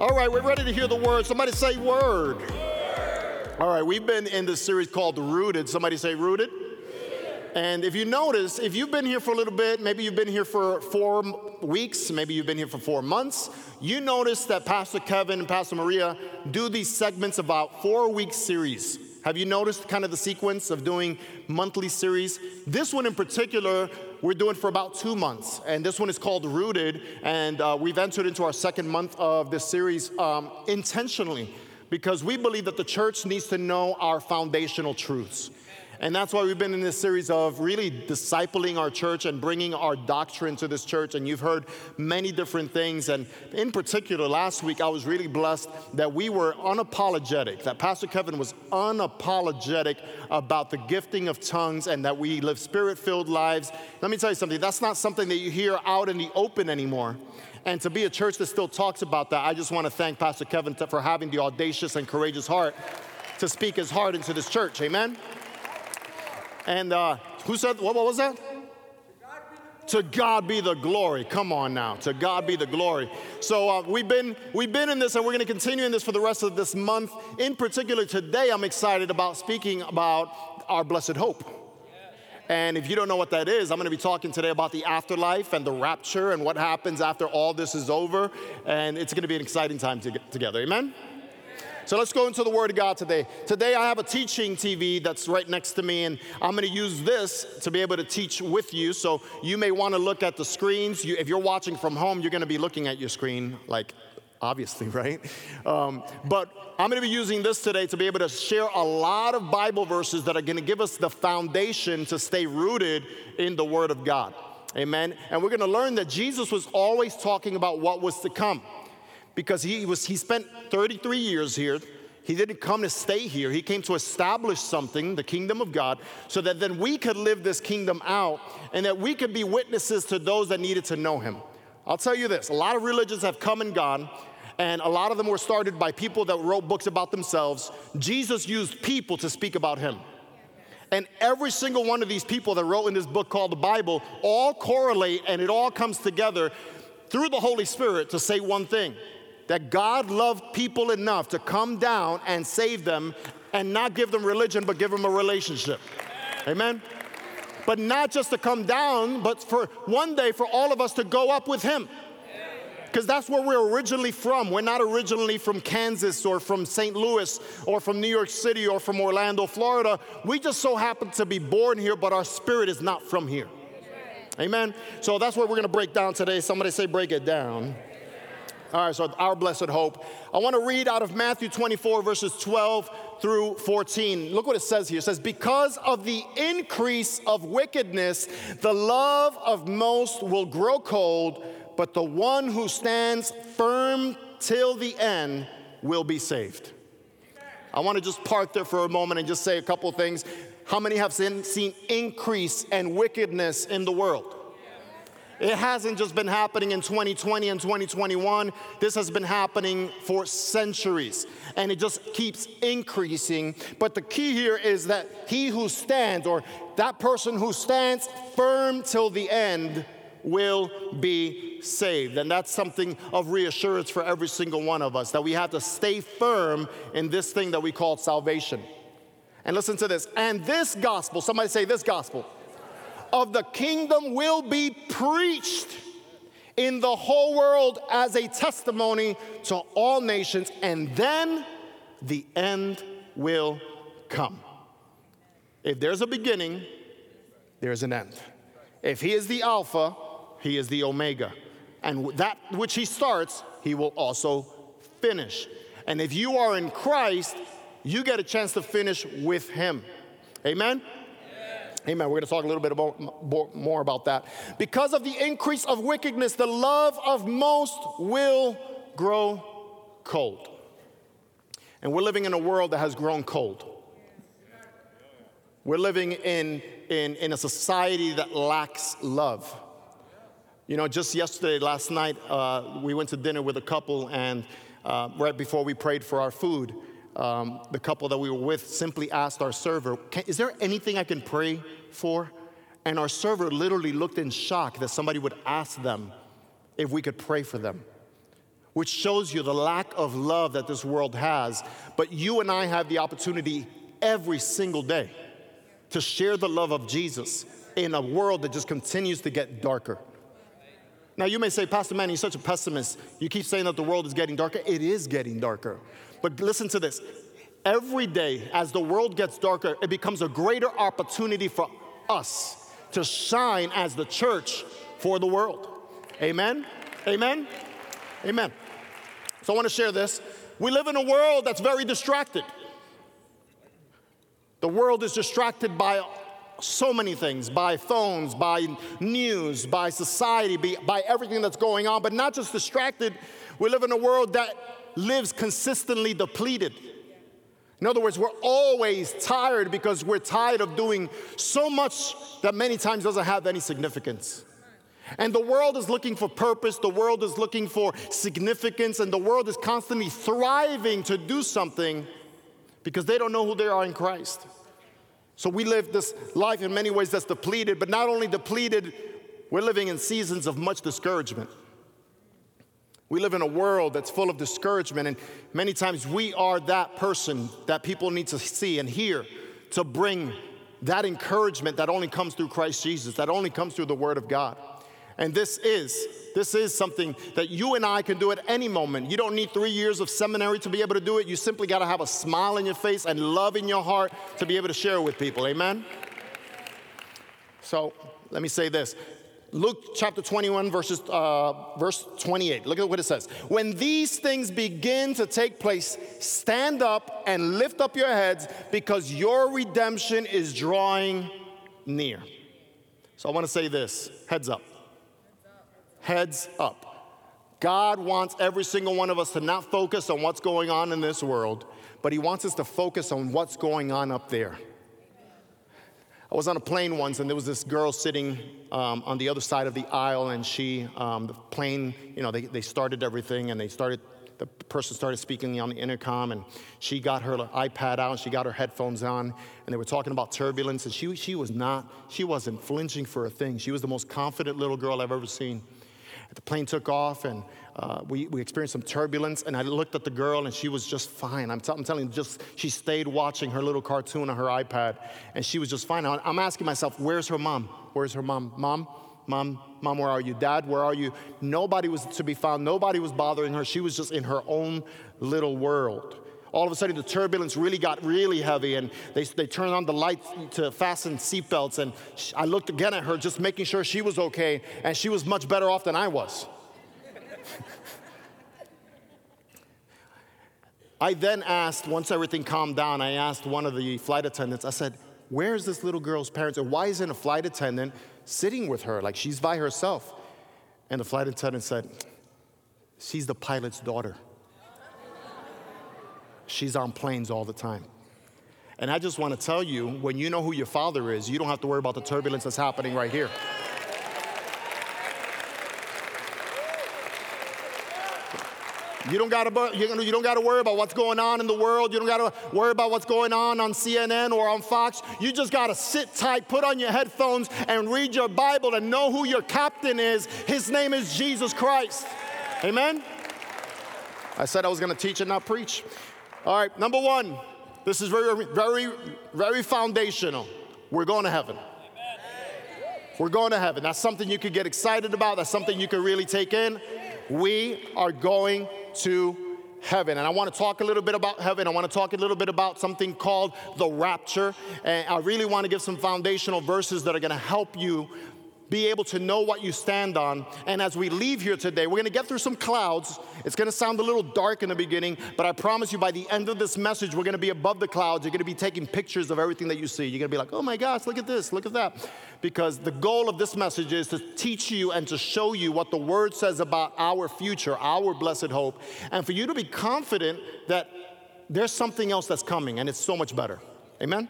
All right, we're ready to hear the word. Somebody say word. All right, we've been in this series called Rooted. Somebody say rooted. And if you notice, if you've been here for a little bit, maybe you've been here for four weeks, maybe you've been here for four months, you notice that Pastor Kevin and Pastor Maria do these segments about four week series. Have you noticed kind of the sequence of doing monthly series? This one in particular, we're doing for about two months. And this one is called Rooted. And uh, we've entered into our second month of this series um, intentionally because we believe that the church needs to know our foundational truths. And that's why we've been in this series of really discipling our church and bringing our doctrine to this church. And you've heard many different things. And in particular, last week, I was really blessed that we were unapologetic, that Pastor Kevin was unapologetic about the gifting of tongues and that we live spirit filled lives. Let me tell you something, that's not something that you hear out in the open anymore. And to be a church that still talks about that, I just want to thank Pastor Kevin for having the audacious and courageous heart to speak his heart into this church. Amen. And uh, who said, what, what was that? To God be the glory. Come on now. To God be the glory. So uh, we've been we've been in this, and we're going to continue in this for the rest of this month. In particular, today I'm excited about speaking about our blessed hope. And if you don't know what that is, I'm going to be talking today about the afterlife and the rapture and what happens after all this is over. And it's going to be an exciting time to get together. Amen. So let's go into the Word of God today. Today I have a teaching TV that's right next to me, and I'm going to use this to be able to teach with you. So you may want to look at the screens. You, if you're watching from home, you're going to be looking at your screen, like obviously, right? Um, but I'm going to be using this today to be able to share a lot of Bible verses that are going to give us the foundation to stay rooted in the Word of God. Amen. And we're going to learn that Jesus was always talking about what was to come because he, was, he spent 33 years here. He didn't come to stay here. He came to establish something, the kingdom of God, so that then we could live this kingdom out and that we could be witnesses to those that needed to know him. I'll tell you this a lot of religions have come and gone, and a lot of them were started by people that wrote books about themselves. Jesus used people to speak about him. And every single one of these people that wrote in this book called the Bible all correlate and it all comes together through the Holy Spirit to say one thing that God loved people enough to come down and save them and not give them religion, but give them a relationship. Amen? But not just to come down, but for one day for all of us to go up with Him. Because that's where we're originally from. We're not originally from Kansas or from St. Louis or from New York City or from Orlando, Florida. We just so happen to be born here, but our spirit is not from here. Amen? So that's what we're going to break down today. Somebody say, break it down. All right, so our blessed hope. I want to read out of Matthew 24, verses 12 through 14. Look what it says here. It says, Because of the increase of wickedness, the love of most will grow cold, but the one who stands firm till the end will be saved. I want to just park there for a moment and just say a couple things. How many have seen, seen increase and wickedness in the world? It hasn't just been happening in 2020 and 2021. This has been happening for centuries and it just keeps increasing. But the key here is that he who stands, or that person who stands firm till the end, will be saved. And that's something of reassurance for every single one of us that we have to stay firm in this thing that we call salvation. And listen to this. And this gospel, somebody say this gospel of the kingdom will be preached in the whole world as a testimony to all nations, and then the end will come. If there's a beginning, there's an end. If he is the Alpha, he is the Omega. And that which he starts, he will also finish. And if you are in Christ, you get a chance to finish with him. Amen? Amen. We're going to talk a little bit about, more about that. Because of the increase of wickedness, the love of most will grow cold. And we're living in a world that has grown cold. We're living in, in, in a society that lacks love. You know, just yesterday, last night, uh, we went to dinner with a couple, and uh, right before we prayed for our food, um, the couple that we were with simply asked our server, Is there anything I can pray for? And our server literally looked in shock that somebody would ask them if we could pray for them. which shows you the lack of love that this world has. But you and I have the opportunity every single day to share the love of Jesus in a world that just continues to get darker. Now, you may say, Pastor Manny, you're such a pessimist. You keep saying that the world is getting darker. It is getting darker. But listen to this every day, as the world gets darker, it becomes a greater opportunity for us to shine as the church for the world. Amen? Amen? Amen. So I want to share this. We live in a world that's very distracted. The world is distracted by so many things by phones, by news, by society, by everything that's going on, but not just distracted. We live in a world that lives consistently depleted. In other words, we're always tired because we're tired of doing so much that many times doesn't have any significance. And the world is looking for purpose, the world is looking for significance, and the world is constantly thriving to do something because they don't know who they are in Christ. So we live this life in many ways that's depleted, but not only depleted, we're living in seasons of much discouragement. We live in a world that's full of discouragement, and many times we are that person that people need to see and hear to bring that encouragement that only comes through Christ Jesus, that only comes through the Word of God. And this is, this is something that you and I can do at any moment. You don't need three years of seminary to be able to do it. You simply got to have a smile in your face and love in your heart to be able to share with people. Amen? So let me say this Luke chapter 21, verses, uh, verse 28. Look at what it says. When these things begin to take place, stand up and lift up your heads because your redemption is drawing near. So I want to say this heads up. Heads up. God wants every single one of us to not focus on what's going on in this world, but He wants us to focus on what's going on up there. I was on a plane once, and there was this girl sitting um, on the other side of the aisle, and she, um, the plane, you know, they, they started everything, and they started, the person started speaking on the intercom, and she got her iPad out, and she got her headphones on, and they were talking about turbulence, and she, she was not, she wasn't flinching for a thing. She was the most confident little girl I've ever seen. The plane took off, and uh, we, we experienced some turbulence, and I looked at the girl, and she was just fine. I'm, t- I'm telling you, just she stayed watching her little cartoon on her iPad, and she was just fine. I'm asking myself, where's her mom? Where's her mom? Mom, mom, mom, where are you? Dad, where are you? Nobody was to be found. Nobody was bothering her. She was just in her own little world all of a sudden the turbulence really got really heavy and they, they turned on the lights to fasten seatbelts and i looked again at her just making sure she was okay and she was much better off than i was I then asked, once everything calmed down, I asked one of the flight attendants, I said, Where is this little girl's parents? or why isn't a flight attendant sitting with her? Like she's by herself. And the flight attendant said, She's the pilot's daughter. She's on planes all the time. And I just want to tell you when you know who your father is, you don't have to worry about the turbulence that's happening right here. You don't got to you don't got to worry about what's going on in the world. You don't got to worry about what's going on on CNN or on Fox. You just got to sit tight, put on your headphones and read your Bible and know who your captain is. His name is Jesus Christ. Amen. I said I was going to teach and not preach. All right, number 1. This is very very very foundational. We're going to heaven. We're going to heaven. That's something you could get excited about. That's something you could really take in. We are going to heaven. And I want to talk a little bit about heaven. I want to talk a little bit about something called the rapture. And I really want to give some foundational verses that are going to help you be able to know what you stand on. And as we leave here today, we're gonna get through some clouds. It's gonna sound a little dark in the beginning, but I promise you by the end of this message, we're gonna be above the clouds. You're gonna be taking pictures of everything that you see. You're gonna be like, oh my gosh, look at this, look at that. Because the goal of this message is to teach you and to show you what the Word says about our future, our blessed hope, and for you to be confident that there's something else that's coming and it's so much better. Amen?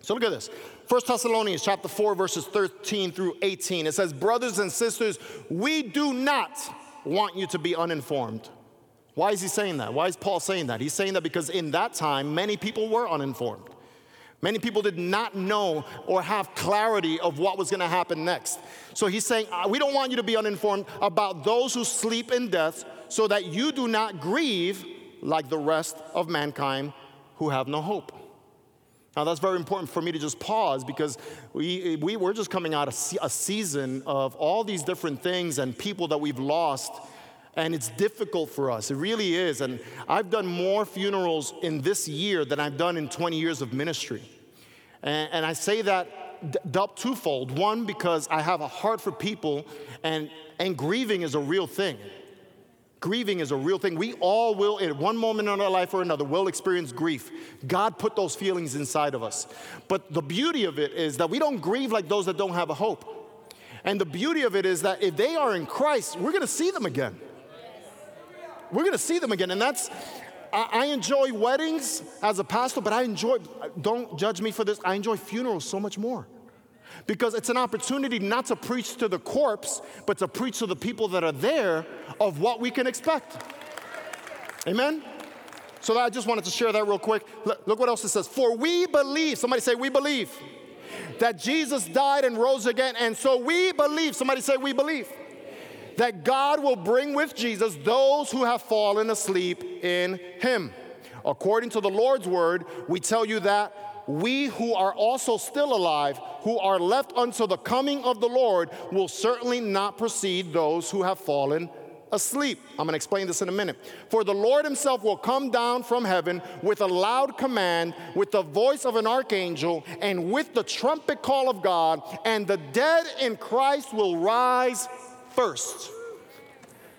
So look at this. 1 Thessalonians chapter 4 verses 13 through 18. It says, "Brothers and sisters, we do not want you to be uninformed." Why is he saying that? Why is Paul saying that? He's saying that because in that time many people were uninformed. Many people did not know or have clarity of what was going to happen next. So he's saying, uh, We don't want you to be uninformed about those who sleep in death, so that you do not grieve like the rest of mankind who have no hope. Now, that's very important for me to just pause because we, we, we're just coming out of a season of all these different things and people that we've lost, and it's difficult for us. It really is. And I've done more funerals in this year than I've done in 20 years of ministry. And, and I say that d- twofold. One, because I have a heart for people, and, and grieving is a real thing. Grieving is a real thing. We all will, at one moment in our life or another, will experience grief. God put those feelings inside of us. But the beauty of it is that we don't grieve like those that don't have a hope. And the beauty of it is that if they are in Christ, we're gonna see them again. We're gonna see them again. And that's, I, I enjoy weddings as a pastor, but I enjoy, don't judge me for this, I enjoy funerals so much more because it's an opportunity not to preach to the corpse, but to preach to the people that are there of what we can expect. Amen? So I just wanted to share that real quick. Look what else it says. For we believe, somebody say, we believe that Jesus died and rose again. And so we believe, somebody say, we believe that God will bring with Jesus those who have fallen asleep in him. According to the Lord's word, we tell you that we who are also still alive, who are left until the coming of the Lord, will certainly not precede those who have fallen asleep. I'm going to explain this in a minute. For the Lord himself will come down from heaven with a loud command, with the voice of an archangel, and with the trumpet call of God, and the dead in Christ will rise first.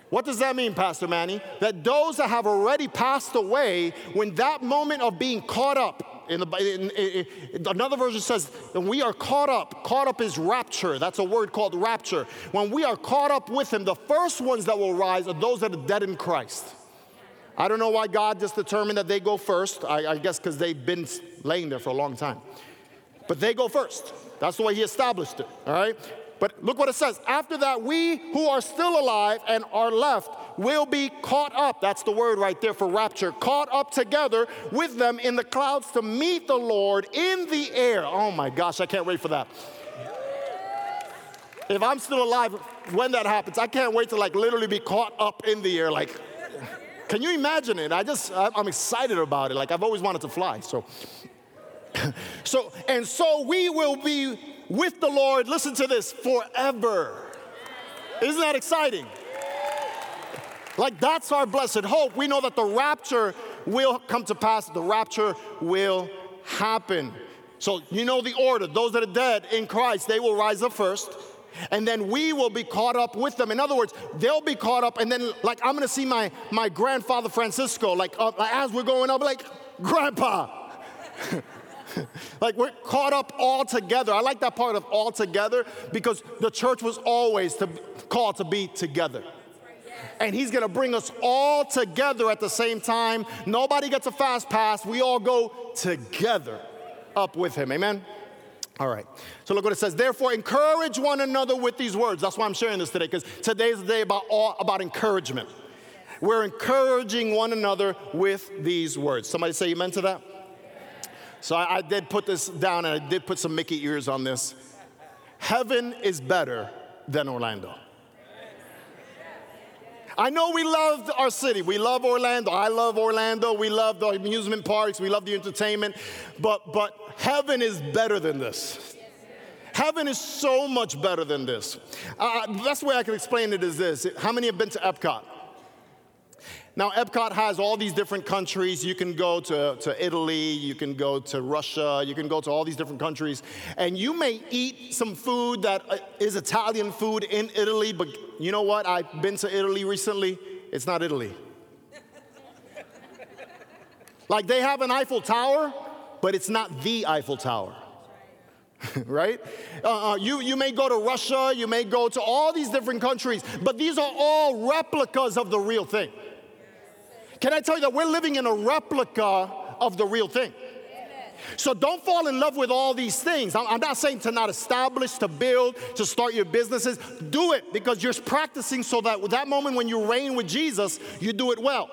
What does that mean, Pastor Manny? That those that have already passed away, when that moment of being caught up, in the, in, in, in, another version says, we are caught up, caught up is rapture. That's a word called rapture. When we are caught up with Him, the first ones that will rise are those that are dead in Christ. I don't know why God just determined that they go first. I, I guess because they've been laying there for a long time. But they go first. That's the way He established it, all right? But look what it says. After that, we who are still alive and are left will be caught up. That's the word right there for rapture. Caught up together with them in the clouds to meet the Lord in the air. Oh my gosh, I can't wait for that. If I'm still alive when that happens, I can't wait to like literally be caught up in the air. Like, can you imagine it? I just, I'm excited about it. Like, I've always wanted to fly. So, so, and so we will be with the Lord, listen to this, forever. Isn't that exciting? Like, that's our blessed hope. We know that the rapture will come to pass, the rapture will happen. So, you know the order. Those that are dead in Christ, they will rise up first, and then we will be caught up with them. In other words, they'll be caught up, and then, like, I'm gonna see my, my grandfather Francisco, like, uh, as we're going up, like, Grandpa. like we're caught up all together. I like that part of all together because the church was always to, called to be together. And he's gonna bring us all together at the same time. Nobody gets a fast pass. We all go together up with him. Amen? All right. So look what it says. Therefore, encourage one another with these words. That's why I'm sharing this today, because today is the day about all about encouragement. We're encouraging one another with these words. Somebody say amen to that? So I, I did put this down and I did put some Mickey ears on this. Heaven is better than Orlando. I know we love our city. We love Orlando. I love Orlando. We love the amusement parks. We love the entertainment. But, but heaven is better than this. Heaven is so much better than this. Uh, the best way I can explain it is this How many have been to Epcot? Now, Epcot has all these different countries. You can go to, to Italy, you can go to Russia, you can go to all these different countries. And you may eat some food that uh, Italian food in Italy, but you know what? I've been to Italy recently. It's not Italy. like they have an Eiffel Tower, but it's not the Eiffel Tower. right? Uh, uh, you, you may go to Russia, you may go to all these different countries, but these are all replicas of the real thing. Can I tell you that we're living in a replica of the real thing? So don't fall in love with all these things. I'm not saying to not establish, to build, to start your businesses. Do it because you're practicing so that that moment when you reign with Jesus, you do it well.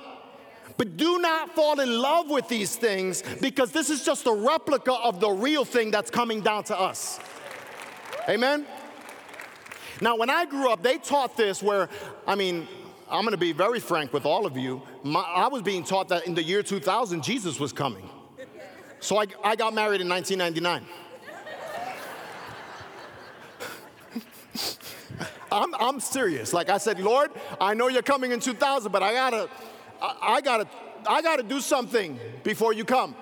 But do not fall in love with these things because this is just a replica of the real thing that's coming down to us. Amen? Now, when I grew up, they taught this where, I mean, I'm gonna be very frank with all of you. My, I was being taught that in the year 2000, Jesus was coming. So I, I got married in 1999. I'm, I'm serious. Like I said, Lord, I know you're coming in 2000, but I gotta, I, I gotta, I gotta do something before you come.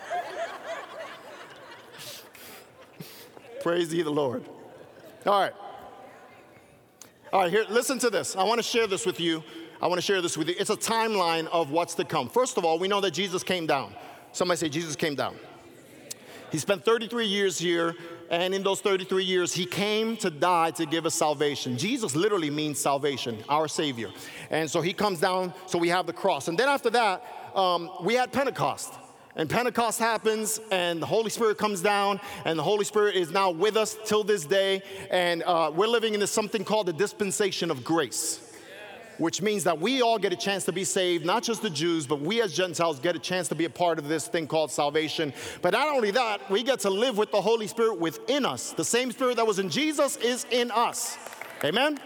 Praise ye the Lord. All right. All right, here, listen to this. I want to share this with you. I want to share this with you. It's a timeline of what's to come. First of all, we know that Jesus came down. Somebody say, Jesus came down. He spent 33 years here, and in those 33 years, he came to die to give us salvation. Jesus literally means salvation, our Savior. And so he comes down, so we have the cross. And then after that, um, we had Pentecost. And Pentecost happens, and the Holy Spirit comes down, and the Holy Spirit is now with us till this day. And uh, we're living in something called the dispensation of grace which means that we all get a chance to be saved, not just the Jews, but we as Gentiles get a chance to be a part of this thing called salvation. But not only that, we get to live with the Holy Spirit within us. The same Spirit that was in Jesus is in us. Amen?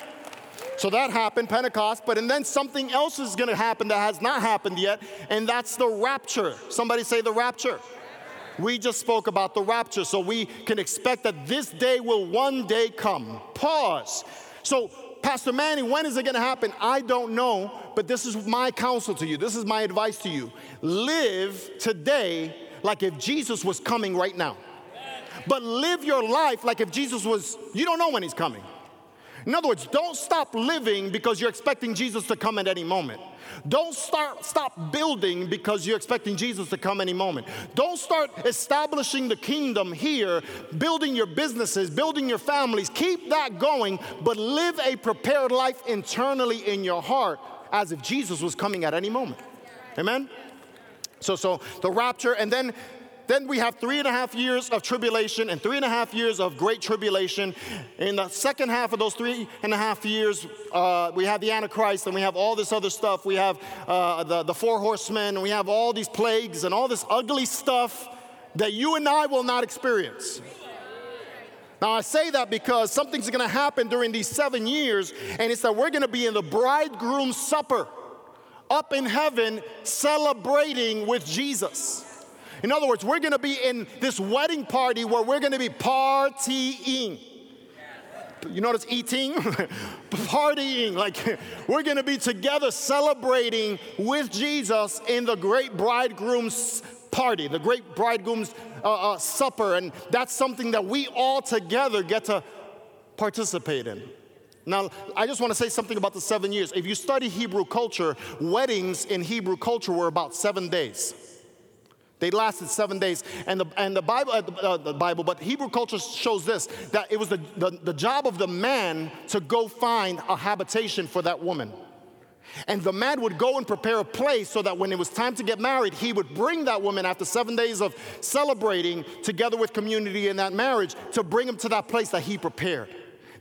So that happened, Pentecost, but and then something else is gonna happen that has not happened yet, and that's the rapture. Somebody say the rapture. We just spoke about the rapture, so we can expect that this day will one day come. Pause. So Pastor Manny, when is it going to happen? I don't know, but this is my counsel to you. This is my advice to you. Live today like if Jesus was coming right now. But live your life like if Jesus was, you don't know when he's coming. In other words, don't stop living because you're expecting Jesus to come at any moment. Don't start stop building because you're expecting Jesus to come any moment. Don't start establishing the kingdom here, building your businesses, building your families. Keep that going, but live a prepared life internally in your heart as if Jesus was coming at any moment. Amen. So so the rapture and then then we have three and a half years of tribulation and three and a half years of great tribulation. In the second half of those three and a half years, uh, we have the Antichrist and we have all this other stuff. We have uh, the, the four horsemen and we have all these plagues and all this ugly stuff that you and I will not experience. Now, I say that because something's gonna happen during these seven years, and it's that we're gonna be in the bridegroom's supper up in heaven celebrating with Jesus. In other words, we're gonna be in this wedding party where we're gonna be partying. You notice eating? partying. Like we're gonna be together celebrating with Jesus in the great bridegroom's party, the great bridegroom's uh, uh, supper. And that's something that we all together get to participate in. Now, I just want to say something about the seven years. If you study Hebrew culture, weddings in Hebrew culture were about seven days. They lasted seven days. And the, and the Bible, uh, uh, the Bible, but Hebrew culture shows this that it was the, the, the job of the man to go find a habitation for that woman. And the man would go and prepare a place so that when it was time to get married, he would bring that woman after seven days of celebrating together with community in that marriage to bring him to that place that he prepared.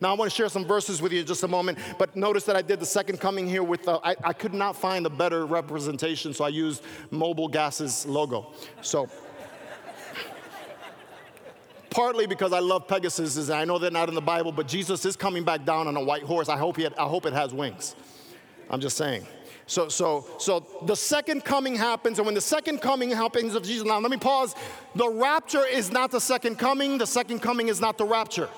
Now, I want to share some verses with you in just a moment, but notice that I did the second coming here with, uh, I, I could not find a better representation, so I used Mobil Gas's logo. So, partly because I love Pegasus, and I know they're not in the Bible, but Jesus is coming back down on a white horse. I hope, he had, I hope it has wings. I'm just saying. So, so, so the second coming happens, and when the second coming happens of Jesus, now let me pause. The rapture is not the second coming, the second coming is not the rapture.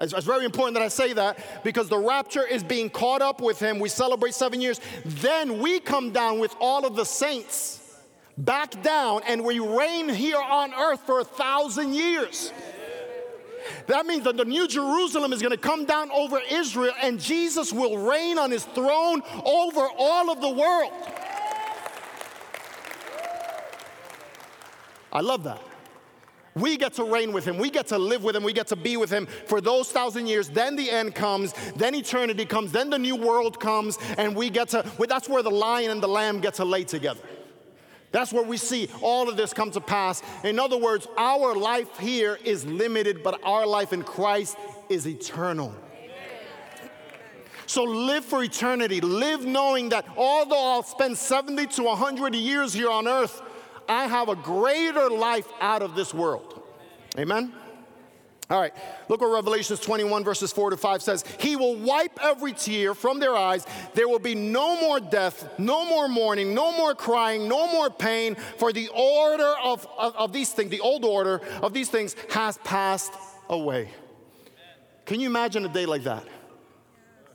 It's, it's, very important that I say that because the rapture is being caught up with him. We celebrate seven years. Then we come down with all of the saints back down and we reign here on earth for a thousand years. That means that the New Jerusalem is going to come down over Israel and Jesus will reign on his throne over all of the world. I love that. We get to reign with him. We get to live with him. We get to be with him for those thousand years. Then the end comes. Then eternity comes. Then the new world comes. And we get to, that's where the lion and the lamb get to lay together. That's where we see all of this come to pass. In other words, our life here is limited, but our life in Christ is eternal. So live for eternity. Live knowing that although I'll spend 70 to 100 years here on earth, I have a greater life out of this world. Amen? All right, look what Revelations 21, verses 4 to 5 says. He will wipe every tear from their eyes. There will be no more death, no more mourning, no more crying, no more pain, for the order of, of, of these things, the old order of these things, has passed away. Can you imagine a day like that?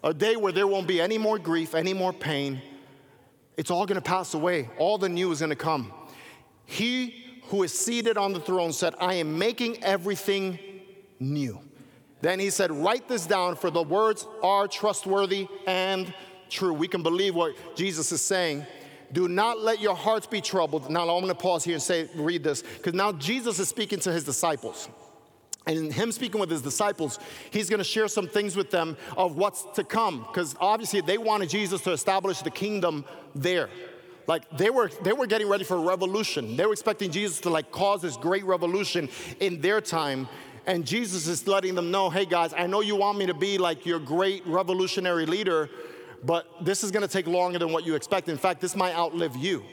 A day where there won't be any more grief, any more pain. It's all gonna pass away. All the new is gonna come. He who is seated on the throne said, I am making everything new. Then he said, Write this down, for the words are trustworthy and true. We can believe what Jesus is saying. Do not let your hearts be troubled. Now, I'm to pause here and say, read this, because now Jesus is speaking to his disciples. And him speaking with his disciples, he's to share some things with them of what's to come, because obviously they wanted Jesus to establish the kingdom there. Like they were, they were getting ready for a revolution. They were expecting Jesus to like cause this great revolution in their time. And Jesus is letting them know, hey guys, I know you want me to be like your great revolutionary leader, but this is gonna take longer than what you expect. In fact, this might outlive you,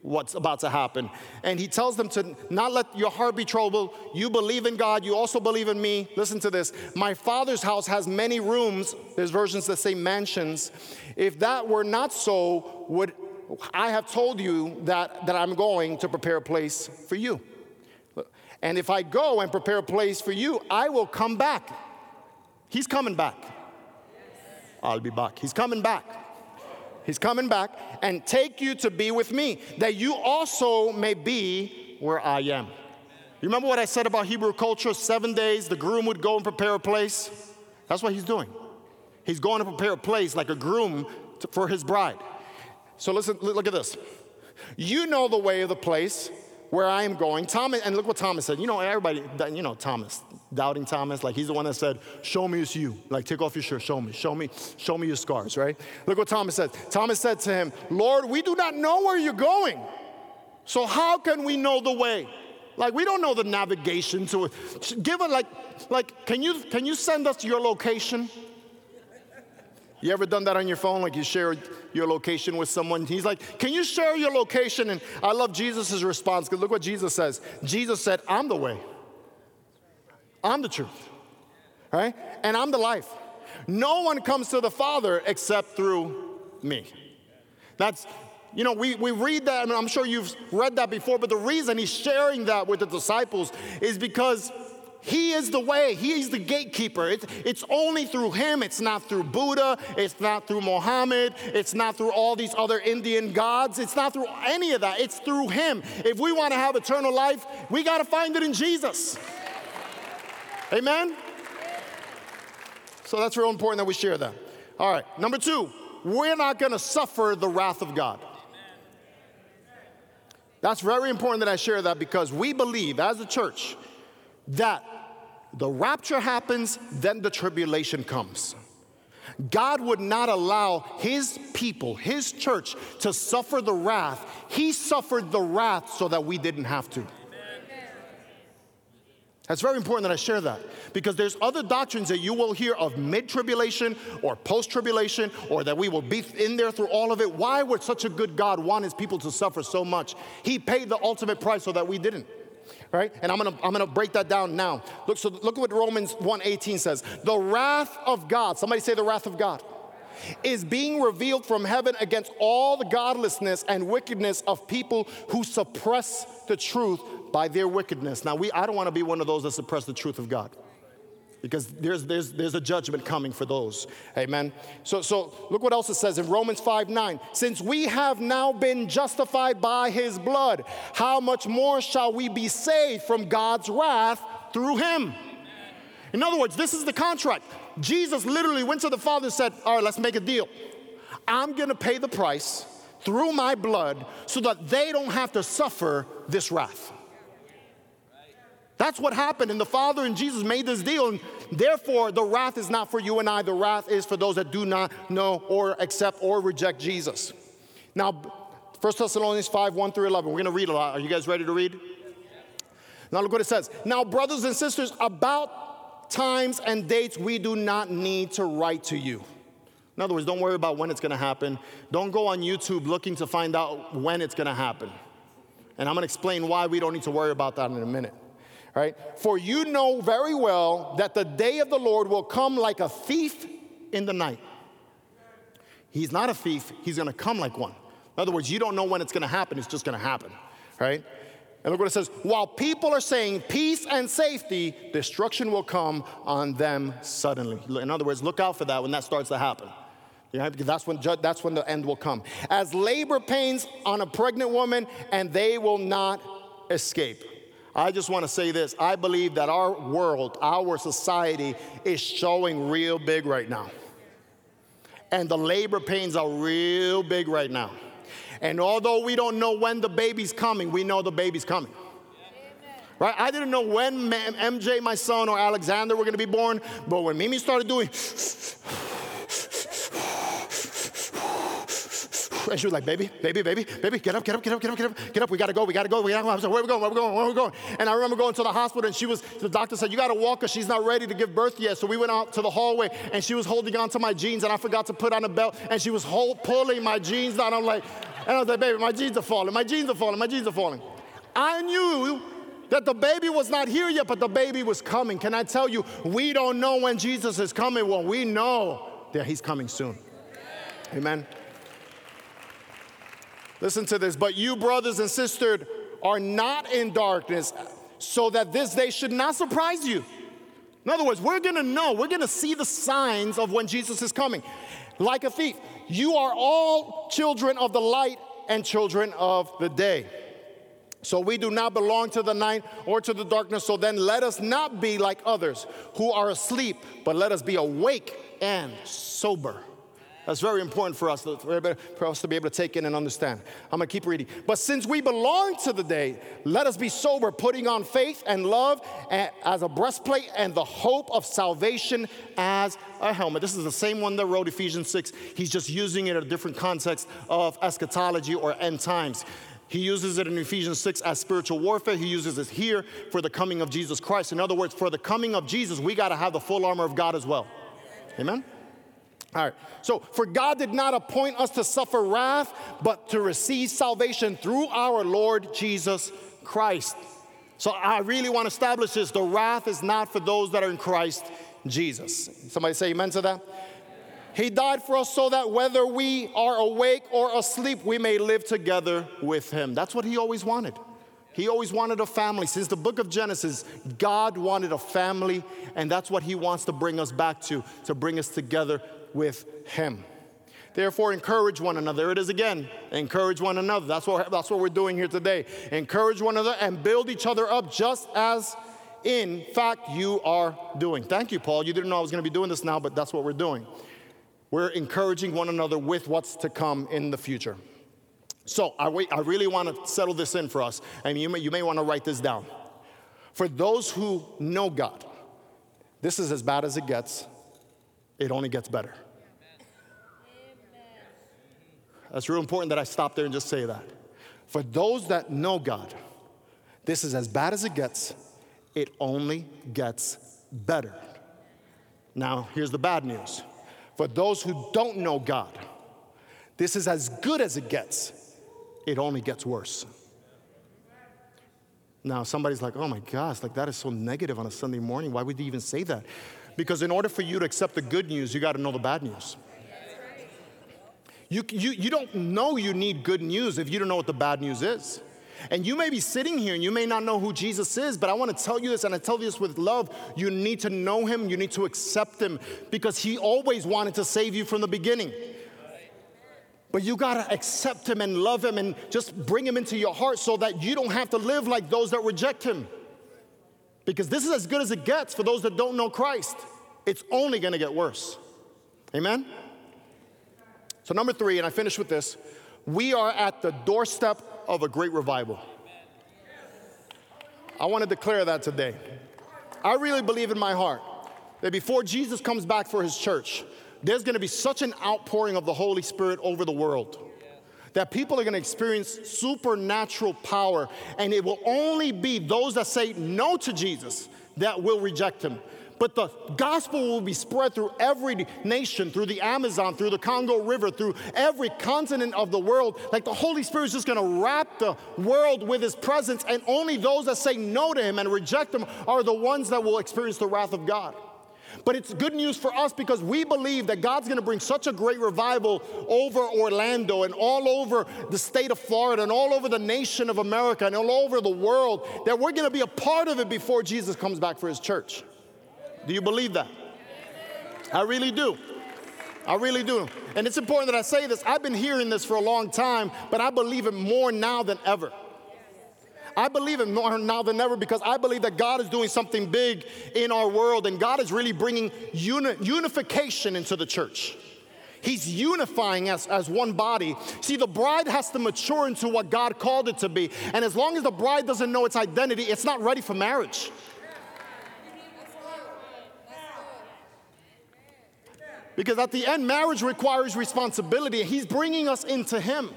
what's about to happen. And he tells them to not let your heart be troubled. You believe in God, you also believe in me. Listen to this. My father's house has many rooms. There's versions that say mansions. If that were not so, would I have told you that, that I'm going to prepare a place for you. And if I go and prepare a place for you, I will come back. He's coming back. I'll be back. He's coming back. He's coming back and take you to be with me, that you also may be where I am. You remember what I said about Hebrew culture? Seven days, the groom would go and prepare a place. That's what he's doing. He's going to prepare a place like a groom to, for his bride. So listen, look at this. You know the way of the place where I am going. Thomas, and look what Thomas said. You know, everybody, you know, Thomas, doubting Thomas, like he's the one that said, Show me it's you. Like, take off your shirt, show me, show me, show me your scars, right? Look what Thomas said. Thomas said to him, Lord, we do not know where you're going. So how can we know the way? Like we don't know the navigation to it. Give it like, like, can you can you send us your location? You ever done that on your phone? Like you share your location with someone? He's like, Can you share your location? And I love Jesus' response because look what Jesus says. Jesus said, I'm the way, I'm the truth, right? And I'm the life. No one comes to the Father except through me. That's, you know, we, we read that, and I'm sure you've read that before, but the reason he's sharing that with the disciples is because he is the way. He is the gatekeeper. It's, it's only through him. It's not through Buddha. It's not through Mohammed. It's not through all these other Indian gods. It's not through any of that. It's through him. If we want to have eternal life, we got to find it in Jesus. Amen? So that's real important that we share that. All right, number two, we're not going to suffer the wrath of God. That's very important that I share that because we believe as a church that the rapture happens, then the tribulation comes. God would not allow his people, his church, to suffer the wrath. He suffered the wrath so that we didn't have to. That's very important that I share that because there's other doctrines that you will hear of mid tribulation or post tribulation or that we will be in there through all of it. Why would such a good God want his people to suffer so much? He paid the ultimate price so that we didn't right? And I'm gonna, I'm gonna break that down now. Look, so look at what Romans 1:18 says. The wrath of God, somebody say the wrath of God, is being revealed from heaven against all the godlessness and wickedness of people who suppress the truth by their wickedness. Now, we, I don't want to be one of those that suppress the truth of God because there's, there's, there's a judgment coming for those. Amen. So, so look what else it says in Romans 5 9. Since we have now been justified by his blood, how much more shall we be saved from God's wrath through him? In other words, this is the contract. Jesus literally went to the Father and said, All right, let's make a deal. I'm going to pay the price through my blood so that they don't have to suffer this wrath. That's what happened. And the Father and Jesus made this deal. And therefore, the wrath is not for you and I. The wrath is for those that do not know or accept or reject Jesus. Now, 1 Thessalonians 5 1 through 11. We're going to read a lot. Are you guys ready to read? Now, look what it says. Now, brothers and sisters, about times and dates we do not need to write to you. In other words, don't worry about when it's going to happen. Don't go on YouTube looking to find out when it's going to happen. And I'm going to explain why we don't need to worry about that in a minute. Right? For you know very well that the day of the Lord will come like a thief in the night. He's not a thief, he's to come like one. In other words, you don't know when it's to happen, it's just to happen. Right? And look what it says while people are saying peace and safety, destruction will come on them suddenly. In other words, look out for that when that starts to happen. Yeah, because that's when, that's when the end will come. As labor pains on a pregnant woman, and they will not escape. I just want to say this I believe that our world, our society is showing real big right now. And the labor pains are real big right now. And although we don't know when the baby's coming, we know the baby's coming. Right? I didn't know when MJ, my son, or Alexander were going to be born, but when Mimi started doing And she was like, baby, baby, baby, baby, get up, get up, get up, get up, get up, get up. We gotta go, we gotta go, we gotta go. I was like, where are we going, where are we going, where are we going? And I remember going to the hospital and she was, the doctor said, you gotta walk her, she's not ready to give birth yet. So we went out to the hallway and she was holding on to my jeans and I forgot to put on a belt and she was pulling my jeans down. I'm like, and I was like, baby, my jeans are falling, my jeans are falling, my jeans are falling. I knew that the baby was not here yet, but the baby was coming. Can I tell you, we don't know when Jesus is coming. Well, we know that he's coming soon. Amen. Listen to this. But you, brothers and sisters, are not in darkness, so that this day should not surprise you. In other words, we're gonna know, we're gonna see the signs of when Jesus is coming. Like a thief, you are all children of the light and children of the day. So we do not belong to the night or to the darkness. So then let us not be like others who are asleep, but let us be awake and sober. That's very important for us, for us to be able to take in and understand. I'm gonna keep reading. But since we belong to the day, let us be sober, putting on faith and love as a breastplate and the hope of salvation as a helmet. This is the same one that wrote Ephesians 6. He's just using it in a different context of eschatology or end times. He uses it in Ephesians 6 as spiritual warfare. He uses it here for the coming of Jesus Christ. In other words, for the coming of Jesus, we got to have the full armor of God as well. Amen? All right. So, for God did not appoint us to suffer wrath, but to receive salvation through our Lord Jesus Christ. So, I really want to establish this. The wrath is not for those that are in Christ Jesus. Somebody say amen to that? He died for us so that whether we are awake or asleep, we may live together with Him. That's what He always wanted. He always wanted a family. Since the book of Genesis, God wanted a family, and that's what He wants to bring us back to, to bring us together with him. Therefore, encourage one another. It is again. Encourage one another. That's what, that's what we're doing here today. Encourage one another and build each other up just as, in fact, you are doing. Thank you, Paul. You didn't know I was going to be doing this now, but that's what we're doing. We're encouraging one another with what's to come in the future. So, I, wait, I really want to settle this in for us, and you may, you may want to write this down. For those who know God, this is as bad as it gets it only gets better. That's real important that I stop there and just say that. For those that know God, this is as bad as it gets, it only gets better. Now, here's the bad news. For those who don't know God, this is as good as it gets, it only gets worse. Now, somebody's like, oh my gosh, like that is so negative on a Sunday morning. Why would you even say that? Because in order for you to accept the good news, you got to know the bad news. You, you, you don't know you need good news if you don't know what the bad news is. And you may be sitting here and you may not know who Jesus is, but I want to tell you this, and I tell you this with love. You need to know him, you need to accept him, because he always wanted to save you from the beginning. But you got to accept him and love him and just bring him into your heart so that you don't have to live like those that reject him. Because this is as good as it gets for those that don't know Christ. It's only gonna get worse. Amen? So, number three, and I finish with this we are at the doorstep of a great revival. I wanna declare that today. I really believe in my heart that before Jesus comes back for his church, there's gonna be such an outpouring of the Holy Spirit over the world that people are going to experience supernatural power, and it will only be those that say no to Jesus that will reject him. but the gospel will be spread through every nation, through the Amazon, through the Congo River, through every continent of the world. Like the Holy Spirit is just gonna wrap the world with his presence, and only those that say no to him and reject him are the ones that will experience the wrath of God. But it's good news for us because we believe that God's going to bring such a great revival over Orlando and all over the state of Florida and all over the nation of America and all over the world that we're going to be a part of it before Jesus comes back for his church. Do you believe that? I really do. I really do. And it's important that I say this. I've been hearing this for a long time, but I believe it more now than ever. I believe it more now than ever because I believe that God is doing something big in our world and God is really bringing uni- unification into the church. He's unifying us as one body. See, the bride has to mature into what God called it to be. And as long as the bride doesn't know its identity, it's not ready for marriage. Because at the end, marriage requires responsibility. And he's bringing us into Him.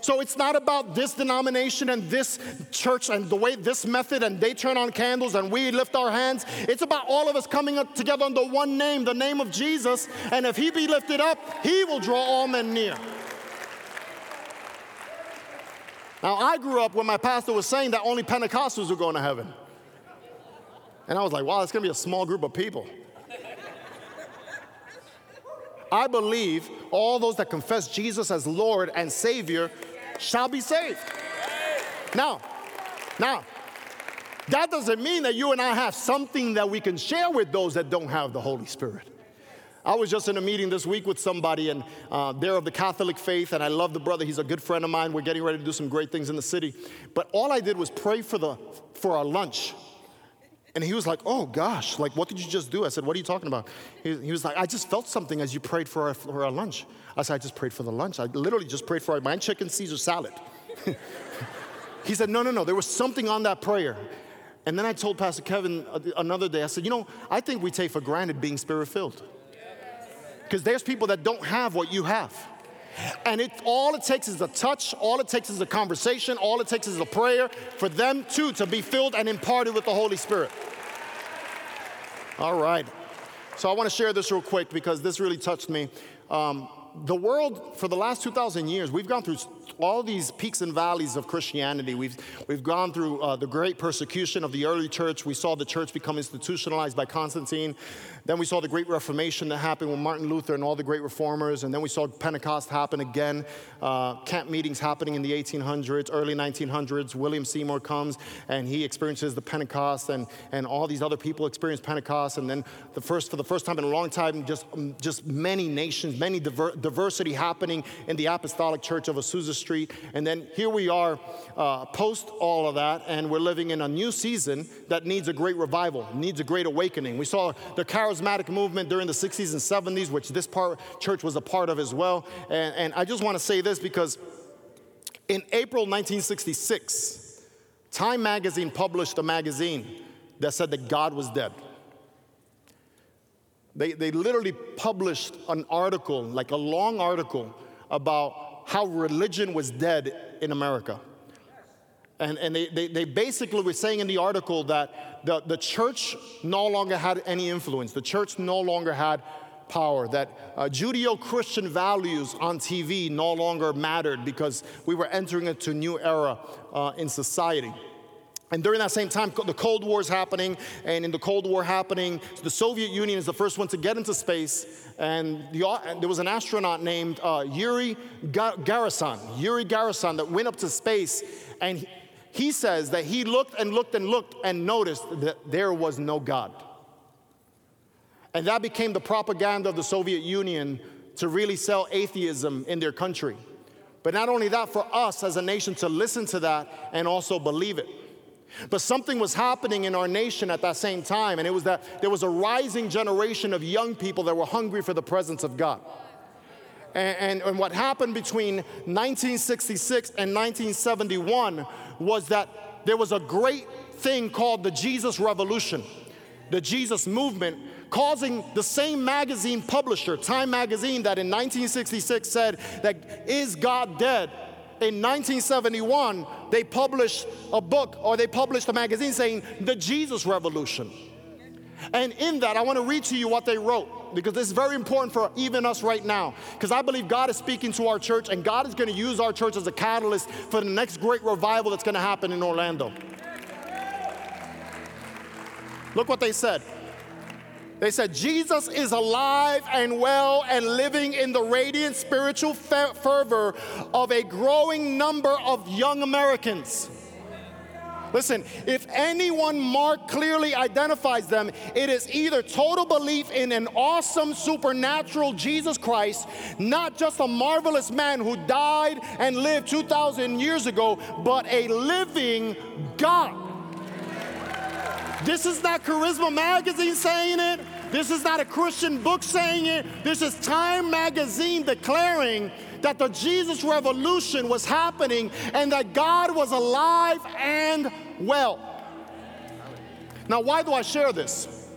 So it's not about this denomination and this church and the way this method and they turn on candles and we lift our hands. It's about all of us coming up together under one name, the name of Jesus. And if he be lifted up, he will draw all men near. Now, I grew up when my pastor was saying that only Pentecostals were going to heaven. And I was like, wow, it's going to be a small group of people. I believe all those that confess Jesus as Lord and Savior shall be saved. Now, now, that doesn't mean that you and I have something that we can share with those that don't have the Holy Spirit. I was just in a meeting this week with somebody, and uh, they're of the Catholic faith, and I love the brother. He's a good friend of mine. We're getting ready to do some great things in the city. But all I did was pray for, the, for our lunch. And he was like, Oh gosh, like what did you just do? I said, What are you talking about? He, he was like, I just felt something as you prayed for our, for our lunch. I said, I just prayed for the lunch. I literally just prayed for my chicken Caesar salad. he said, No, no, no, there was something on that prayer. And then I told Pastor Kevin uh, another day, I said, You know, I think we take for granted being spirit filled. Because there's people that don't have what you have. And it, all it takes is a touch, all it takes is a conversation, all it takes is a prayer for them too to be filled and imparted with the Holy Spirit. All right. So I want to share this real quick because this really touched me. Um, the world, for the last 2,000 years, we've gone through all these peaks and valleys of Christianity. We've, we've gone through uh, the great persecution of the early church. We saw the church become institutionalized by Constantine. Then we saw the great Reformation that happened with Martin Luther and all the great reformers. And then we saw Pentecost happen again, uh, camp meetings happening in the 1800s, early 1900s. William Seymour comes and he experiences the Pentecost, and, and all these other people experience Pentecost. And then the first, for the first time in a long time, just, just many nations, many diver- diversity happening in the apostolic church of Azusa Street. And then here we are uh, post all of that, and we're living in a new season that needs a great revival, needs a great awakening. We saw the charismatic movement during the 60s and 70s, which this part, church was a part of as well. And, and I just want to say this because in April 1966, Time magazine published a magazine that said that God was dead. They, they literally published an article, like a long article, about how religion was dead in America. And, and they, they, they, basically were saying in the article that the, the church no longer had any influence, the church no longer had power, that uh, Judeo Christian values on TV no longer mattered because we were entering into a new era uh, in society. And during that same time, the Cold War is happening, and in the Cold War happening, the Soviet Union is the first one to get into space, and, the, and there was an astronaut named uh, Yuri Gagarin, Yuri Gagarin, that went up to space, and he, he says that he looked and looked and looked and noticed that there was no God. And that became the propaganda of the Soviet Union to really sell atheism in their country. But not only that, for us as a nation to listen to that and also believe it. But something was happening in our nation at that same time, and it was that there was a rising generation of young people that were hungry for the presence of God. And, and, and, what happened between 1966 and 1971 was that there was a great thing called the Jesus Revolution, the Jesus movement, causing the same magazine publisher, Time Magazine, that in 1966 said that, Is God dead? In 1971, they published a book or they published a magazine saying the Jesus Revolution. And in that, I want to read to you what they wrote because this is very important for even us right now. Because I believe God is speaking to our church and God is going to use our church as a catalyst for the next great revival that's going to happen in Orlando. Look what they said. They said, Jesus is alive and well and living in the radiant spiritual fervor of a growing number of young Americans. Listen, if anyone Mark clearly identifies them, it is either total belief in an awesome supernatural Jesus Christ, not just a marvelous man who died and lived 2,000 years ago, but a living God. This is not Charisma Magazine saying it. This is not a Christian book saying it. This is Time Magazine declaring that the Jesus revolution was happening and that God was alive and well. Now, why do I share this?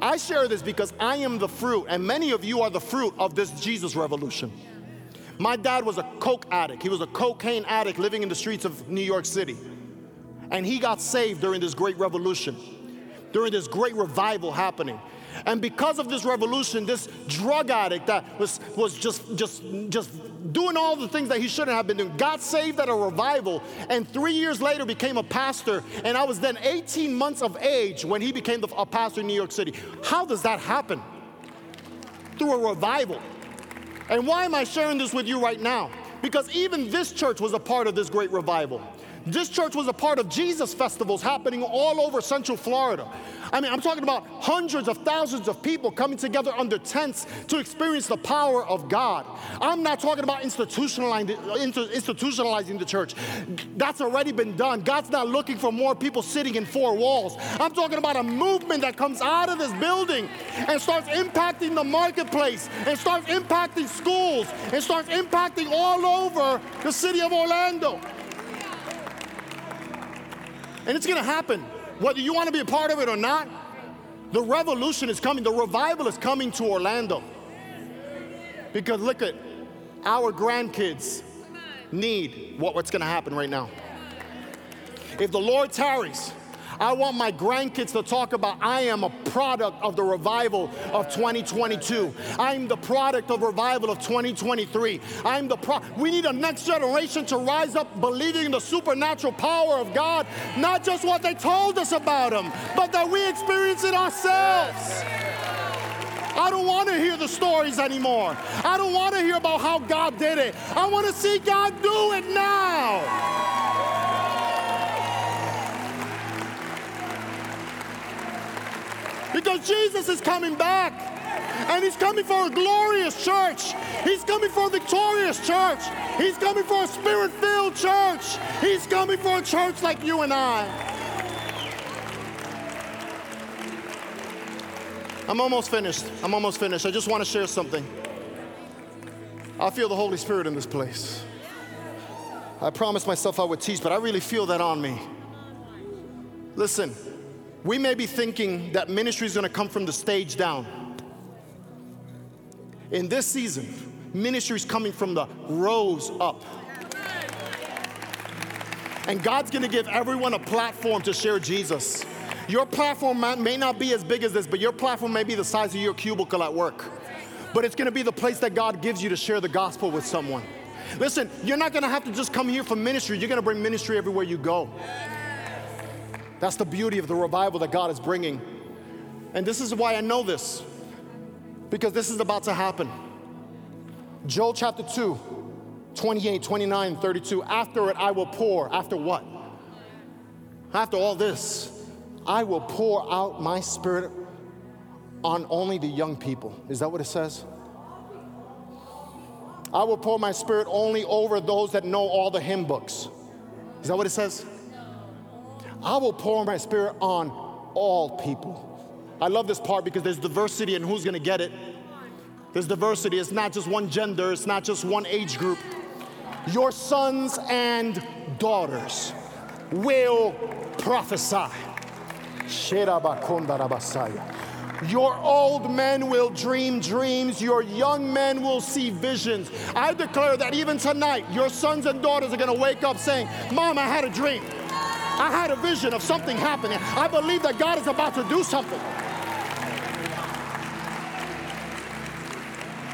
I share this because I am the fruit, and many of you are the fruit of this Jesus revolution. My dad was a coke addict. He was a cocaine addict living in the streets of New York City. And he got saved during this great revolution, during this great revival happening. And because of this revolution, this drug addict that was, was just, just, just doing all the things that he shouldn't have been doing got saved at a revival and three years later became a pastor. And I was then 18 months of age when he became the, a pastor in New York City. How does that happen? Through a revival. And why am I sharing this with you right now? Because even this church was a part of this great revival. This church was a part of Jesus festivals happening all over Central Florida. I mean, I'm talking about hundreds of thousands of people coming together under tents to experience the power of God. I'm not talking about institutionalizing, the church. That's already been done. God's not looking for more people sitting in four walls. I'm talking about a movement that comes out of this building and starts impacting the marketplace and starts impacting schools and starts impacting all over the city of Orlando. And it's gonna happen whether you want to be a part of it or not. The revolution is coming, the revival is coming to Orlando. Because look at our grandkids need what, what's going to happen right now. If the Lord tarries, I want my grandkids to talk about I am a product of the revival of 2022. I'm the product of revival of 2023. I'm the pro we need a next generation to rise up believing in the supernatural power of God, not just what they told us about him, but that we experience it ourselves. I don't want to hear the stories anymore. I don't want to hear about how God did it. I want to see God do it now. Because Jesus is coming back. And he's coming for a glorious church. He's coming for a victorious church. He's coming for a spirit filled church. He's coming for a church like you and I. I'm almost finished. I'm almost finished. I just want to share something. I feel the Holy Spirit in this place. I promised myself I would teach, but I really feel that on me. Listen, we may be thinking that ministry is going to come from the stage down. In this season, ministry is coming from the rows up. And God's going to give everyone a platform to share Jesus. Your platform may not be as big as this, but your platform may be the size of your cubicle at work. But it's going to be the place that God gives you to share the gospel with someone. Listen, you're not going to have to just come here for ministry. You're going to bring ministry everywhere you go. That's the beauty of the revival that God is bringing. And this is why I know this, because this is about to happen. Joel chapter 2, 28, 29, 32. After it, I will pour. After what? After all this, I will pour out my spirit on only the young people. Is that what it says? I will pour my spirit only over those that know all the hymn books. Is that what it says? I will pour my spirit on all people. I love this part because there's diversity in who's gonna get it. There's diversity. It's not just one gender, it's not just one age group. Your sons and daughters will prophesy. Your old men will dream dreams, your young men will see visions. I declare that even tonight, your sons and daughters are gonna wake up saying, Mom, I had a dream. I had a vision of something happening. I believe that God is about to do something.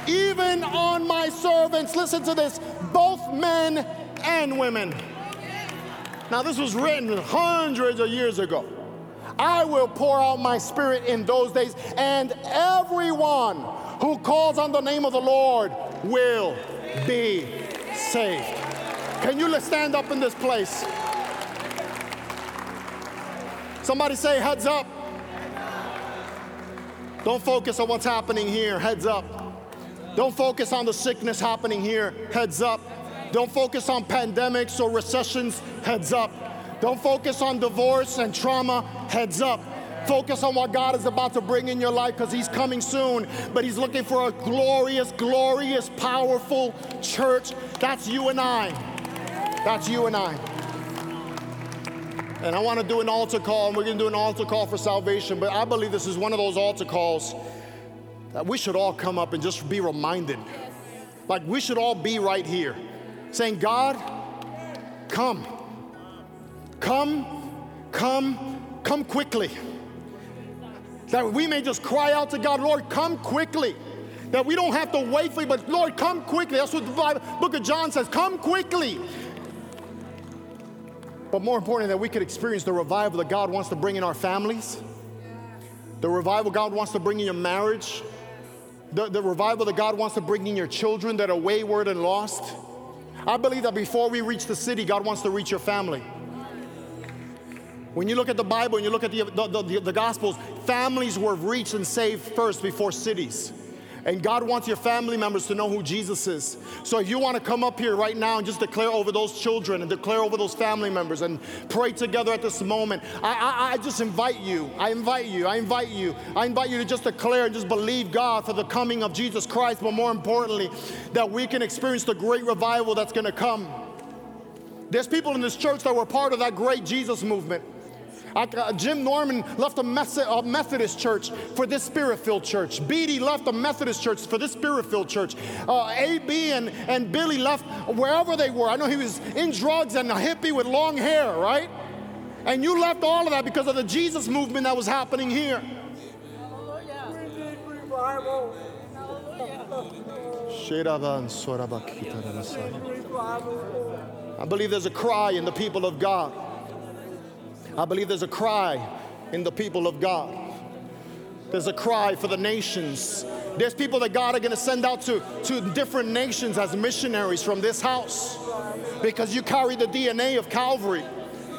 Even on my servants, listen to this, both men and women. Now, this was written hundreds of years ago. I will pour out my spirit in those days, and everyone who calls on the name of the Lord will be saved. Can you stand up in this place? Somebody say, heads up. Don't focus on what's happening here, heads up. Don't focus on the sickness happening here, heads up. Don't focus on pandemics or recessions, heads up. Don't focus on divorce and trauma, heads up. Focus on what God is about to bring in your life because He's coming soon. But He's looking for a glorious, glorious, powerful church. That's you and I. That's you and I. And I want to do an altar call, and we're going to do an altar call for salvation. But I believe this is one of those altar calls that we should all come up and just be reminded. Like we should all be right here saying, God, come. Come, come, come quickly. That we may just cry out to God, Lord, come quickly. That we don't have to wait for you, but Lord, come quickly. That's what the Bible, book of John says, come quickly. But more importantly, that we could experience the revival that God wants to bring in our families, the revival God wants to bring in your marriage, the, the revival that God wants to bring in your children that are wayward and lost. I believe that before we reach the city, God wants to reach your family. When you look at the Bible and you look at the, the, the, the Gospels, families were reached and saved first before cities. And God wants your family members to know who Jesus is. So if you want to come up here right now and just declare over those children and declare over those family members and pray together at this moment, I, I, I just invite you. I invite you. I invite you. I invite you to just declare and just believe God for the coming of Jesus Christ, but more importantly, that we can experience the great revival that's going to come. There's people in this church that were part of that great Jesus movement. Uh, Jim Norman left a, a, Methodist church for this spirit filled church. Beatty left a Methodist church for this spirit filled church. Uh, AB and, and Billy left wherever they were. I know he was in drugs and a hippie with long hair, right? And you left all of that because of the Jesus movement that was happening here. I believe there's a cry in the people of God. I believe there's a cry in the people of God. There's a cry for the nations. There's people that God are going to send out to, to different nations as missionaries from this house because you carry the DNA of Calvary.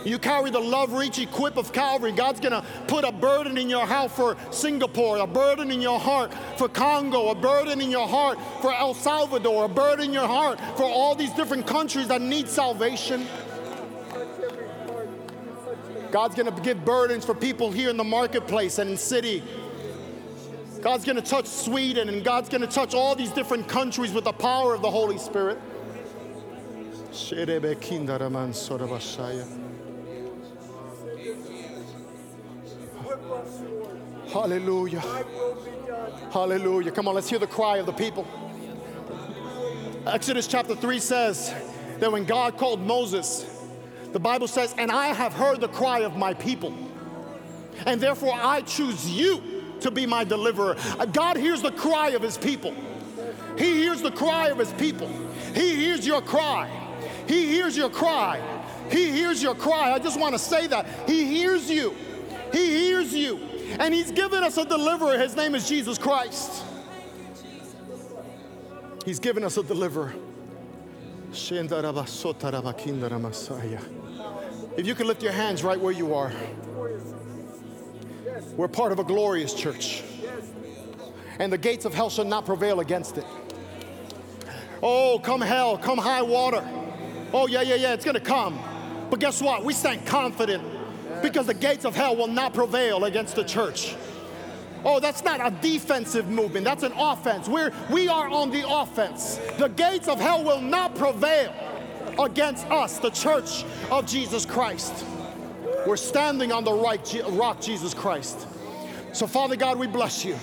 You carry the love reach equip of Calvary. God's gonna put a burden in your heart for Singapore, a burden in your heart for Congo, a burden in your heart for El Salvador, a burden in your heart for all these different countries that need salvation. God's going to give burdens for people here in the marketplace and in city. God's going to touch Sweden and God's going to touch all these different countries with the power of the Holy Spirit. Hallelujah. Hallelujah. Come on, let's hear the cry of the people. Exodus chapter 3 says that when God called Moses, the Bible says, And I have heard the cry of my people, and therefore I choose you to be my deliverer. Uh, God hears the cry of his people. He hears the cry of his people. He hears your cry. He hears your cry. He hears your cry. I just want to say that. He hears you. He hears you. And he's given us a deliverer. His name is Jesus Christ. He's given us a deliverer. If you can lift your hands right where you are. We're part of a glorious church. And the gates of hell shall not prevail against it. Oh, come hell, come high water. Oh, yeah, yeah, yeah, it's gonna come. But guess what? We stand confident because the gates of hell will not prevail against the church. Oh, that's not a defensive movement, that's an offense. We're, we are on the offense. The gates of hell will not prevail against us, the church of Jesus Christ. We're standing on the right rock, Jesus Christ. So, Father God, we bless you.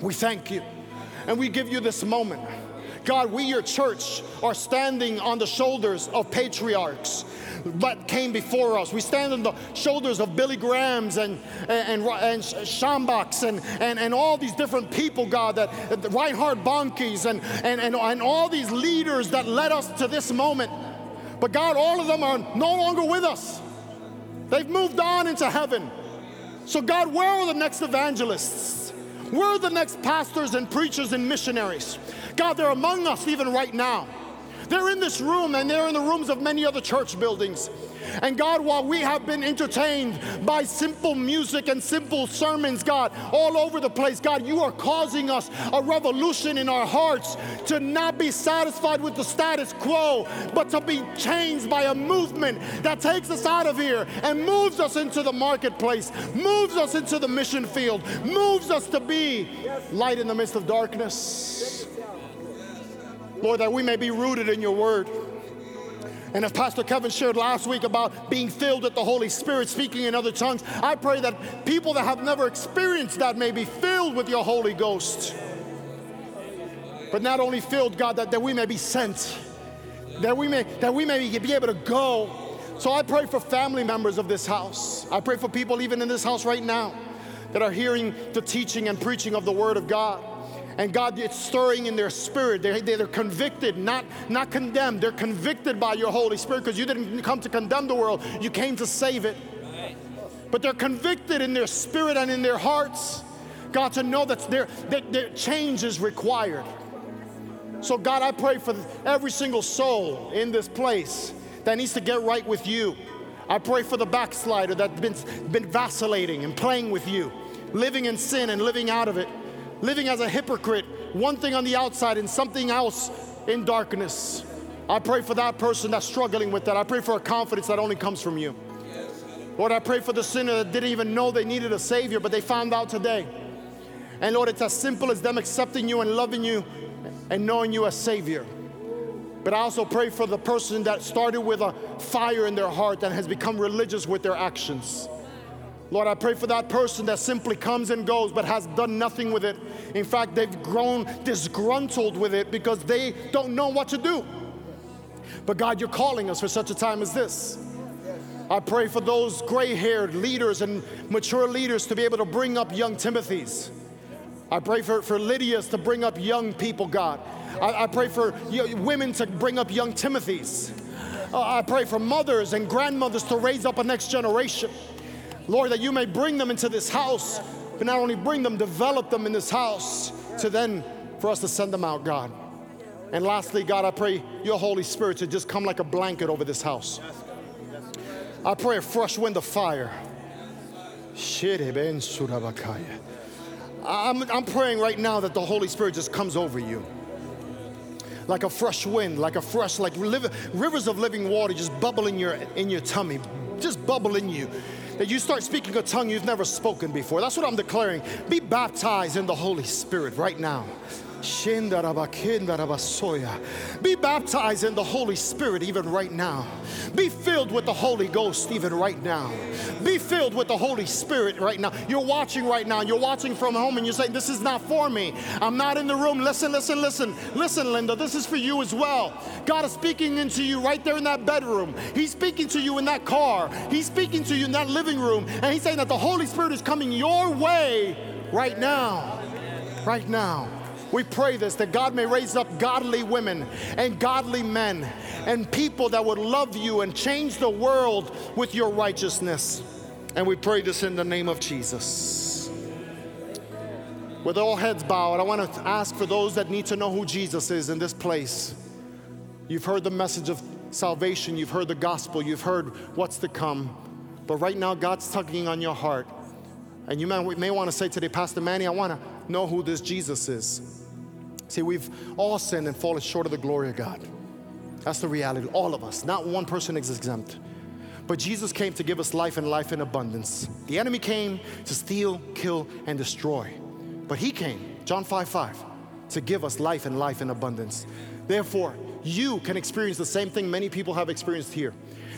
We thank you. And we give you this moment. God, we, your church, are standing on the shoulders of patriarchs that came before us. We stand on the shoulders of Billy Grahams and, and, and, and and, and, and all these different people, God, that, that Reinhard Bonnke's and, and, and, and all these leaders that led us to this moment. But God, all of them are no longer with us. They've moved on into heaven. So, God, where are the next evangelists? Where are the next pastors and preachers and missionaries? God, they're among us even right now. They're in this room and they're in the rooms of many other church buildings. And God, while we have been entertained by simple music and simple sermons, God, all over the place, God, you are causing us a revolution in our hearts to not be satisfied with the status quo, but to be changed by a movement that takes us out of here and moves us into the marketplace, moves us into the mission field, moves us to be light in the midst of darkness. Lord, that we may be rooted in your word. And as Pastor Kevin shared last week about being filled with the Holy Spirit, speaking in other tongues, I pray that people that have never experienced that may be filled with your Holy Ghost. But not only filled, God, that, that we may be sent, that we may, that we may be able to go. So I pray for family members of this house. I pray for people even in this house right now that are hearing the teaching and preaching of the Word of God. And God, it's stirring in their spirit. They're, they're convicted, not, not condemned. They're convicted by your Holy Spirit because you didn't come to condemn the world, you came to save it. But they're convicted in their spirit and in their hearts, God, to know that that their change is required. So, God, I pray for every single soul in this place that needs to get right with you. I pray for the backslider that's been, been vacillating and playing with you, living in sin and living out of it living as a hypocrite, one thing on the outside and something else in darkness. I pray for that person that's struggling with that. I pray for a confidence that only comes from you. Lord, I pray for the sinner that didn't even know they needed a Savior, but they found out today. And Lord, it's as simple as them accepting you and loving you and knowing you as Savior. But I also pray for the person that started with a fire in their heart and has become religious with their actions. Lord, I pray for that person that simply comes and goes but has done nothing with it. In fact, they've grown disgruntled with it because they don't know what to do. But God, you're calling us for such a time as this. I pray for those gray haired leaders and mature leaders to be able to bring up young Timothy's. I pray for, for Lydia's to bring up young people, God. I, I pray for women to bring up young Timothy's. Uh, I pray for mothers and grandmothers to raise up a next generation. Lord, that you may bring them into this house, but not only bring them, develop them in this house to then for us to send them out, God. And lastly, God, I pray your Holy Spirit to just come like a blanket over this house. I pray a fresh wind of fire. Eh, I'm, I'm praying right now that the Holy Spirit just comes over you like a fresh wind, like a fresh, like rivers of living water just bubble in your, in your tummy, just bubble in you that you start speaking a tongue you've never spoken before. That's what I'm declaring. Be baptized in the Holy Spirit right now. Be baptized in the Holy Spirit even right now. Be filled with the Holy Ghost even right now. Be filled with the Holy Spirit right now. You're watching right now. You're watching from home and you're saying, This is not for me. I'm not in the room. Listen, listen, listen. Listen, Linda, this is for you as well. God is speaking into you right there in that bedroom. He's speaking to you in that car. He's speaking to you in that living room. And He's saying that the Holy Spirit is coming your way right now. Right now. We pray this that God may raise up godly women and godly men and people that would love you and change the world with your righteousness. And we pray this in the name of Jesus. With all heads bowed, I want to ask for those that need to know who Jesus is in this place. You've heard the message of salvation, you've heard the gospel, you've heard what's to come. But right now, God's tugging on your heart. And you may, may want to say today, Pastor Manny, I want to know who this Jesus is. See, we've all sinned and fallen short of the glory of God. That's the reality. All of us. Not one person is exempt. But Jesus came to give us life and life in abundance. The enemy came to steal, kill, and destroy. But he came, John 5 5, to give us life and life in abundance. Therefore, you can experience the same thing many people have experienced here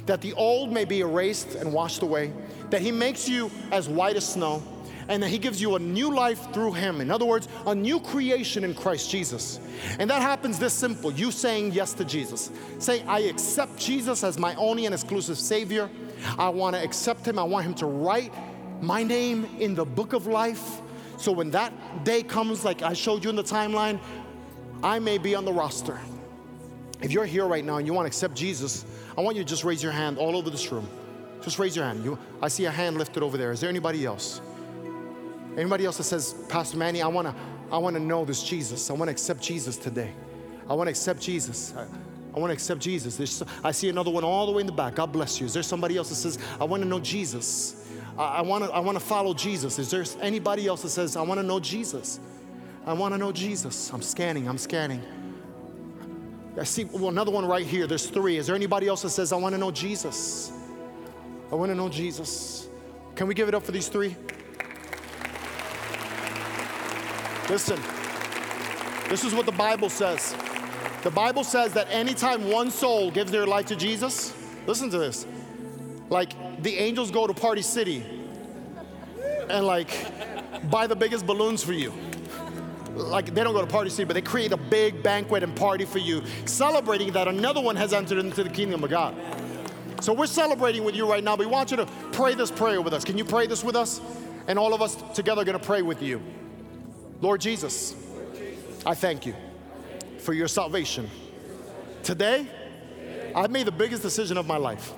that the old may be erased and washed away, that he makes you as white as snow and that He gives you a new life through Him. In other words, a new creation in Christ Jesus. And that happens this simple you saying yes to Jesus. Say, I accept Jesus as my only and exclusive Savior. I want to accept Him. I want Him to write my name in the book of life. So when that day comes, like I showed you in the timeline, I may be on the roster. If you're here right now and you want to accept Jesus, I want you to just raise your hand all over this room. Just raise your hand. You, I see a hand lifted over there. Is there anybody else? Anybody else that says, Pastor Manny, I want to I want to know this Jesus. I want to accept Jesus today. I want to accept Jesus. I, I want to accept Jesus. There's, I see another one all the way in the back. God bless you. Is there somebody else that says, I want to know Jesus? I, I want to I want to follow Jesus. Is there anybody else that says, I want to know Jesus? I want to know Jesus. I'm scanning. I'm scanning. I see well, another one right here. There's three. Is there anybody else that says, I want to know Jesus? I want to know Jesus. Can we give it up for these three? Listen, this is what the Bible says. The Bible says that anytime one soul gives their life to Jesus, listen to this. Like the angels go to Party City and like buy the biggest balloons for you. Like they don't go to Party City, but they create a big banquet and party for you, celebrating that another one has entered into the kingdom of God. So we're celebrating with you right now. We want you to pray this prayer with us. Can you pray this with us? And all of us together are going to pray with you. Lord Jesus, I thank you for your salvation. Today, I've made the biggest decision of my life.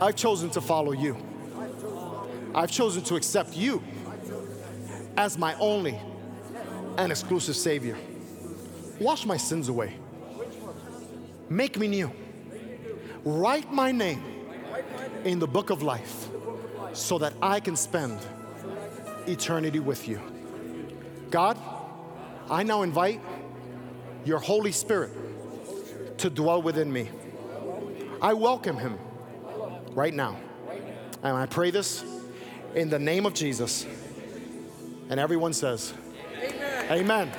I've chosen to follow you. I've chosen to accept you as my only and exclusive Savior. Wash my sins away. Make me new. Write my name in the book of life so that I can spend eternity with you. God, I now invite your Holy Spirit to dwell within me. I welcome him right now. And I pray this in the name of Jesus. And everyone says, Amen. Amen.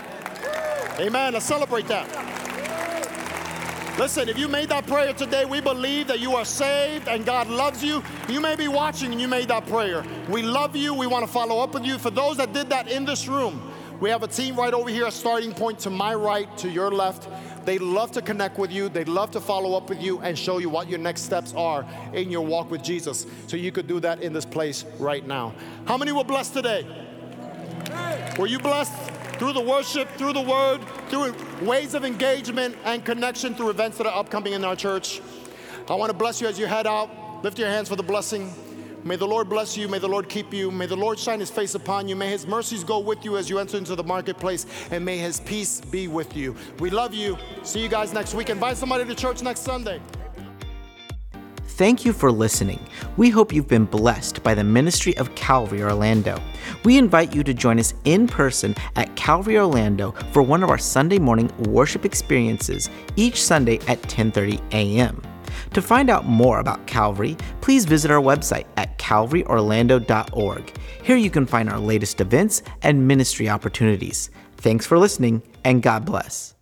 Amen. Let's celebrate that. Listen, if you made that prayer today, we believe that you are saved and God loves you. You may be watching and you made that prayer. We love you. We want to follow up with you. For those that did that in this room, we have a team right over here, a starting point to my right, to your left. They'd love to connect with you. They'd love to follow up with you and show you what your next steps are in your walk with Jesus. So you could do that in this place right now. How many were blessed today? Were you blessed? through the worship, through the word, through ways of engagement and connection through events that are upcoming in our church. I want to bless you as you head out. Lift your hands for the blessing. May the Lord bless you. May the Lord keep you. May the Lord shine his face upon you. May his mercies go with you as you enter into the marketplace. And may his peace be with you. We love you. See you guys next week. Invite somebody to church next Sunday. Thank you for listening. We hope you've been blessed by the ministry of Calvary Orlando. We invite you to join us in person at Calvary Orlando for one of our Sunday morning worship experiences each Sunday at 10:30 a.m. To find out more about Calvary, please visit our website at calvaryorlando.org. Here you can find our latest events and ministry opportunities. Thanks for listening, and God bless.